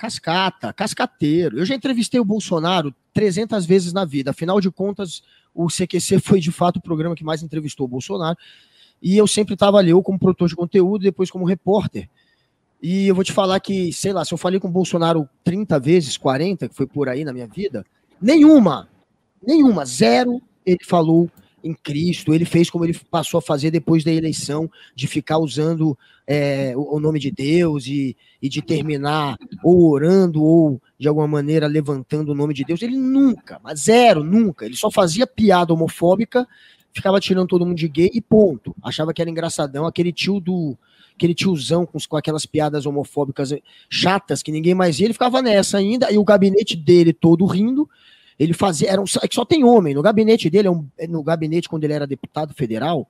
cascata, cascateiro. Eu já entrevistei o Bolsonaro 300 vezes na vida. Afinal de contas, o CQC foi de fato o programa que mais entrevistou o Bolsonaro. E eu sempre estava ali, eu como produtor de conteúdo, depois como repórter. E eu vou te falar que, sei lá, se eu falei com o Bolsonaro 30 vezes, 40, que foi por aí na minha vida, nenhuma, nenhuma, zero, ele falou em Cristo, ele fez como ele passou a fazer depois da eleição, de ficar usando é, o, nome de Deus e, e de terminar ou orando ou de alguma maneira levantando o nome de Deus. Ele nunca, mas zero, nunca. Ele só fazia piada homofóbica, ficava tirando todo mundo de gay e ponto. Achava que era engraçadão, aquele tio do. Aquele tiozão com, com aquelas piadas homofóbicas chatas que ninguém mais ia, ele ficava nessa ainda, e o gabinete dele todo rindo, ele fazia, era um, é que só tem homem. No gabinete dele, é é no gabinete quando ele era deputado federal,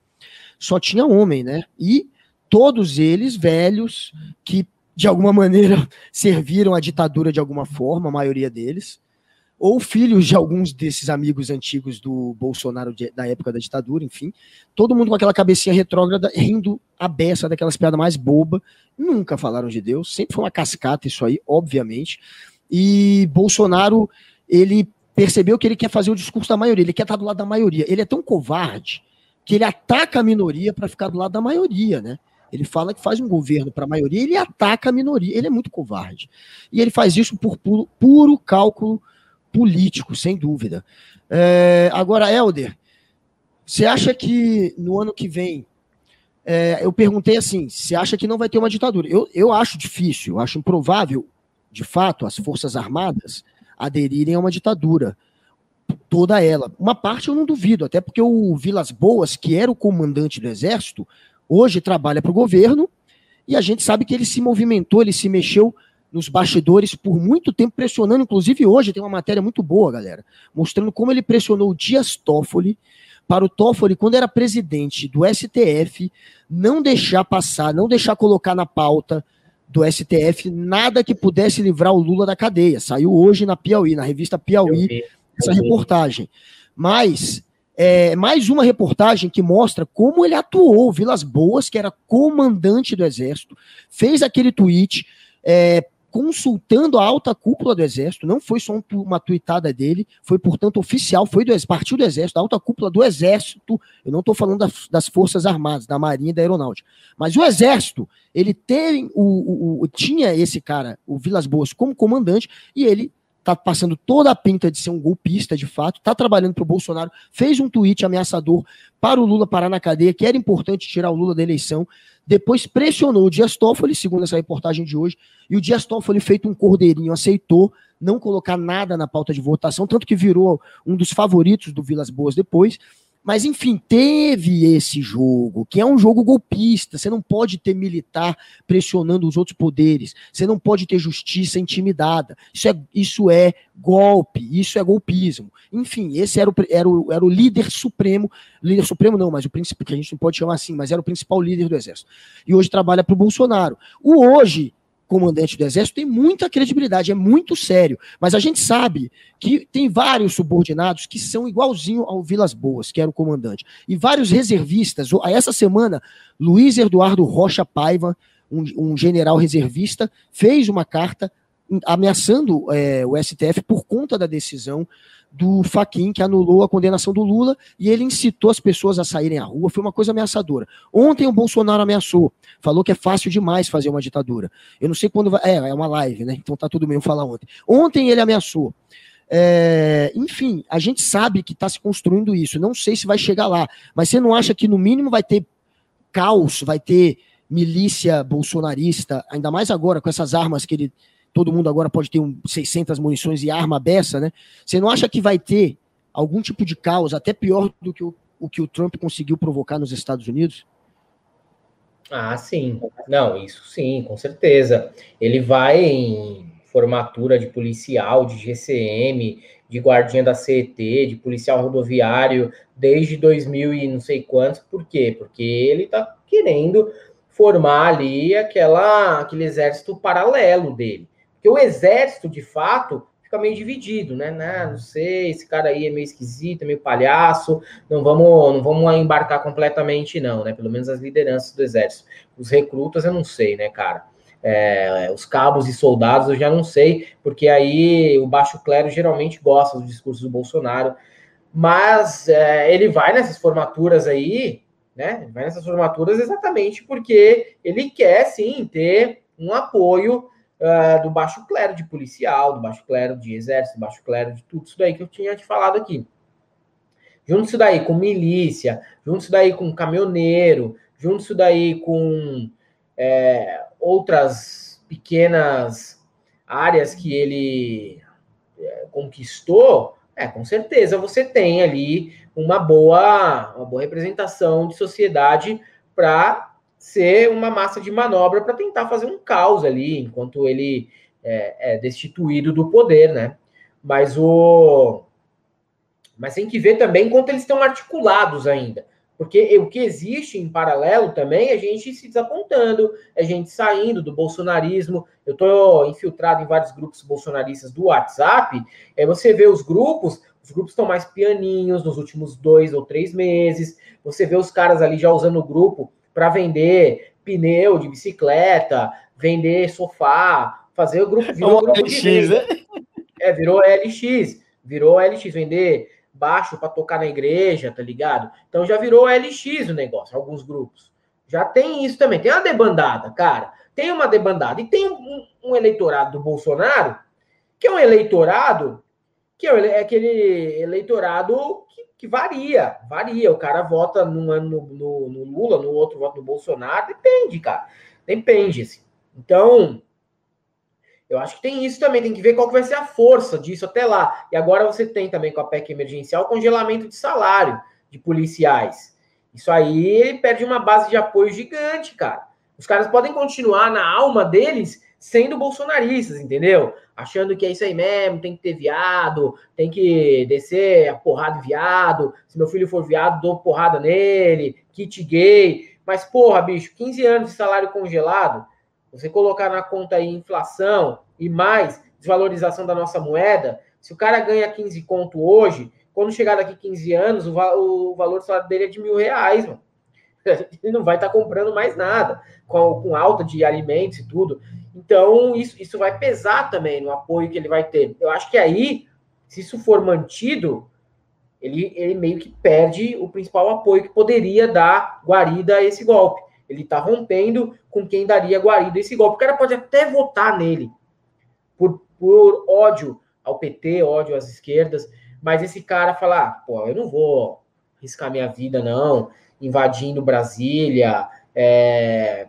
só tinha homem, né? E todos eles velhos que de alguma maneira serviram a ditadura de alguma forma, a maioria deles, ou filhos de alguns desses amigos antigos do Bolsonaro de, da época da ditadura, enfim, todo mundo com aquela cabecinha retrógrada, rindo a beça daquelas piadas mais boba, nunca falaram de Deus, sempre foi uma cascata isso aí, obviamente, e Bolsonaro, ele percebeu que ele quer fazer o discurso da maioria, ele quer estar do lado da maioria. Ele é tão covarde que ele ataca a minoria para ficar do lado da maioria, né? Ele fala que faz um governo para a maioria, ele ataca a minoria. Ele é muito covarde. E ele faz isso por puro, puro cálculo político, sem dúvida. É, agora, Helder, você acha que no ano que vem. É, eu perguntei assim: você acha que não vai ter uma ditadura? Eu, eu acho difícil, eu acho improvável, de fato, as Forças Armadas aderirem a uma ditadura. Toda ela. Uma parte eu não duvido, até porque o Vilas Boas, que era o comandante do exército, hoje trabalha para o governo e a gente sabe que ele se movimentou, ele se mexeu nos bastidores por muito tempo, pressionando. Inclusive, hoje tem uma matéria muito boa, galera, mostrando como ele pressionou o Dias Toffoli para o Toffoli, quando era presidente do STF, não deixar passar, não deixar colocar na pauta do STF nada que pudesse livrar o Lula da cadeia. Saiu hoje na Piauí, na revista Piauí, essa reportagem. Mas é, mais uma reportagem que mostra como ele atuou. Vilas Boas, que era comandante do Exército, fez aquele tweet é, consultando a alta cúpula do Exército. Não foi só uma tweetada dele, foi, portanto, oficial, foi do partiu do Exército, da alta cúpula do Exército. Eu não estou falando das, das, Forças Armadas, da Marinha e da Aeronáutica. Mas o Exército, ele tem o, o, o, tinha esse cara, o Vilas Boas, como comandante, e ele tá passando toda a pinta de ser um golpista de fato, tá trabalhando para o Bolsonaro, fez um tweet ameaçador para o Lula parar na cadeia, que era importante tirar o Lula da eleição, depois pressionou o Dias Toffoli, segundo essa reportagem de hoje, e o Dias Toffoli, feito um cordeirinho, aceitou não colocar nada na pauta de votação, tanto que virou um dos favoritos do Vilas Boas depois, mas, enfim, teve esse jogo, que é um jogo golpista. Você não pode ter militar pressionando os outros poderes. Você não pode ter justiça intimidada. Isso é, isso é golpe, isso é golpismo. Enfim, esse era o, era o, era o líder supremo. Líder supremo não, mas o príncipe, que a gente não pode chamar assim, mas era o principal líder do exército. E hoje trabalha para o Bolsonaro. O hoje comandante do exército tem muita credibilidade, é muito sério. Mas a gente sabe que tem vários subordinados que são igualzinho ao Vilas Boas, que era o comandante. E vários reservistas. Essa semana, Luiz Eduardo Rocha Paiva, um, um general reservista, fez uma carta ameaçando é, o STF por conta da decisão do Faquin, que anulou a condenação do Lula, e ele incitou as pessoas a saírem à rua, foi uma coisa ameaçadora. Ontem o Bolsonaro ameaçou, falou que é fácil demais fazer uma ditadura. Eu não sei quando vai. É, é uma live, né? Então tá tudo bem, falar ontem. Ontem ele ameaçou. É, enfim, a gente sabe que está se construindo isso. Não sei se vai chegar lá, mas você não acha que no mínimo vai ter caos, vai ter milícia bolsonarista, ainda mais agora com essas armas que ele todo mundo agora pode ter um 600 munições e arma beça, né? Você não acha que vai ter algum tipo de caos, até pior do que o, o que o Trump conseguiu provocar nos Estados Unidos? Ah, sim. Não, isso sim, com certeza. Ele vai em formatura de policial, de GCM, de guardinha da CET, de policial rodoviário, desde 2000 e não sei quantos. Por quê? Porque ele está querendo formar ali aquela, aquele exército paralelo dele. Porque o exército, de fato, fica meio dividido, né? Não, não sei, esse cara aí é meio esquisito, é meio palhaço, não vamos, não vamos embarcar completamente, não, né? Pelo menos as lideranças do exército. Os recrutas, eu não sei, né, cara? é, os cabos e soldados, eu já não sei, porque aí o baixo clero geralmente gosta dos discursos do Bolsonaro, mas é, ele vai nessas formaturas aí, né? Vai nessas formaturas exatamente porque ele quer sim ter um apoio uh, do baixo clero de policial, do baixo clero de exército, do baixo clero de tudo isso daí que eu tinha te falado aqui. Junto isso daí com milícia, junto isso daí com caminhoneiro, junto isso daí com é, outras pequenas áreas que ele é, conquistou, é, com certeza você tem ali uma boa, uma boa representação de sociedade para ser uma massa de manobra para tentar fazer um caos ali, enquanto ele é, é, destituído do poder, né? Mas o. Mas tem que ver também enquanto eles estão articulados ainda. Porque o que existe em paralelo também é a gente se desapontando, é a gente saindo do bolsonarismo. Eu estou infiltrado em vários grupos bolsonaristas do WhatsApp. É você vê os grupos, os grupos estão mais pianinhos nos últimos dois ou três meses. Você vê os caras ali já usando o grupo para vender pneu de bicicleta, vender sofá, fazer o grupo virou o grupo LX, de né? É, virou LX, virou LX, vender baixo para tocar na igreja, tá ligado? Então já virou LX o negócio, alguns grupos. Já tem isso também. Tem uma debandada, cara. Tem uma debandada. E tem um, um eleitorado do Bolsonaro, que é um eleitorado, que é, é aquele eleitorado que, que, varia, varia. O cara vota num ano no, no, no, Lula, no outro vota no Bolsonaro. Depende, cara. Depende, assim. Então, eu acho que tem isso também, tem que ver qual que vai ser a força disso até lá. E agora você tem também com a PEC emergencial congelamento de salário de policiais. Isso aí perde uma base de apoio gigante, cara. Os caras podem continuar na alma deles sendo bolsonaristas, entendeu? Achando que é isso aí mesmo, tem que ter viado, tem que descer a porrada viado. Se meu filho for viado, dou porrada nele, kit gay. Mas, porra, bicho, 15 anos de salário congelado, você colocar na conta aí inflação e mais desvalorização da nossa moeda, se o cara ganha 15 conto hoje, quando chegar daqui 15 anos, o, va o valor do salário dele é de mil reais, mano. Ele não vai estar tá comprando mais nada, com, com alta de alimentos e tudo. Então, isso, isso vai pesar também no apoio que ele vai ter. Eu acho que aí, se isso for mantido, ele, ele meio que perde o principal apoio que poderia dar guarida a esse golpe. Ele está rompendo com quem daria guarida esse golpe. O cara pode até votar nele por, por ódio ao PT, ódio às esquerdas, mas esse cara falar, ah, pô, eu não vou riscar minha vida, não, invadindo Brasília, é,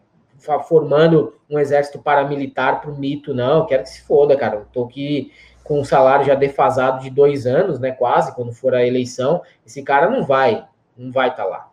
formando um exército paramilitar para o mito, não, quero que se foda, cara. Eu tô aqui com um salário já defasado de dois anos, né? Quase, quando for a eleição, esse cara não vai, não vai estar tá lá.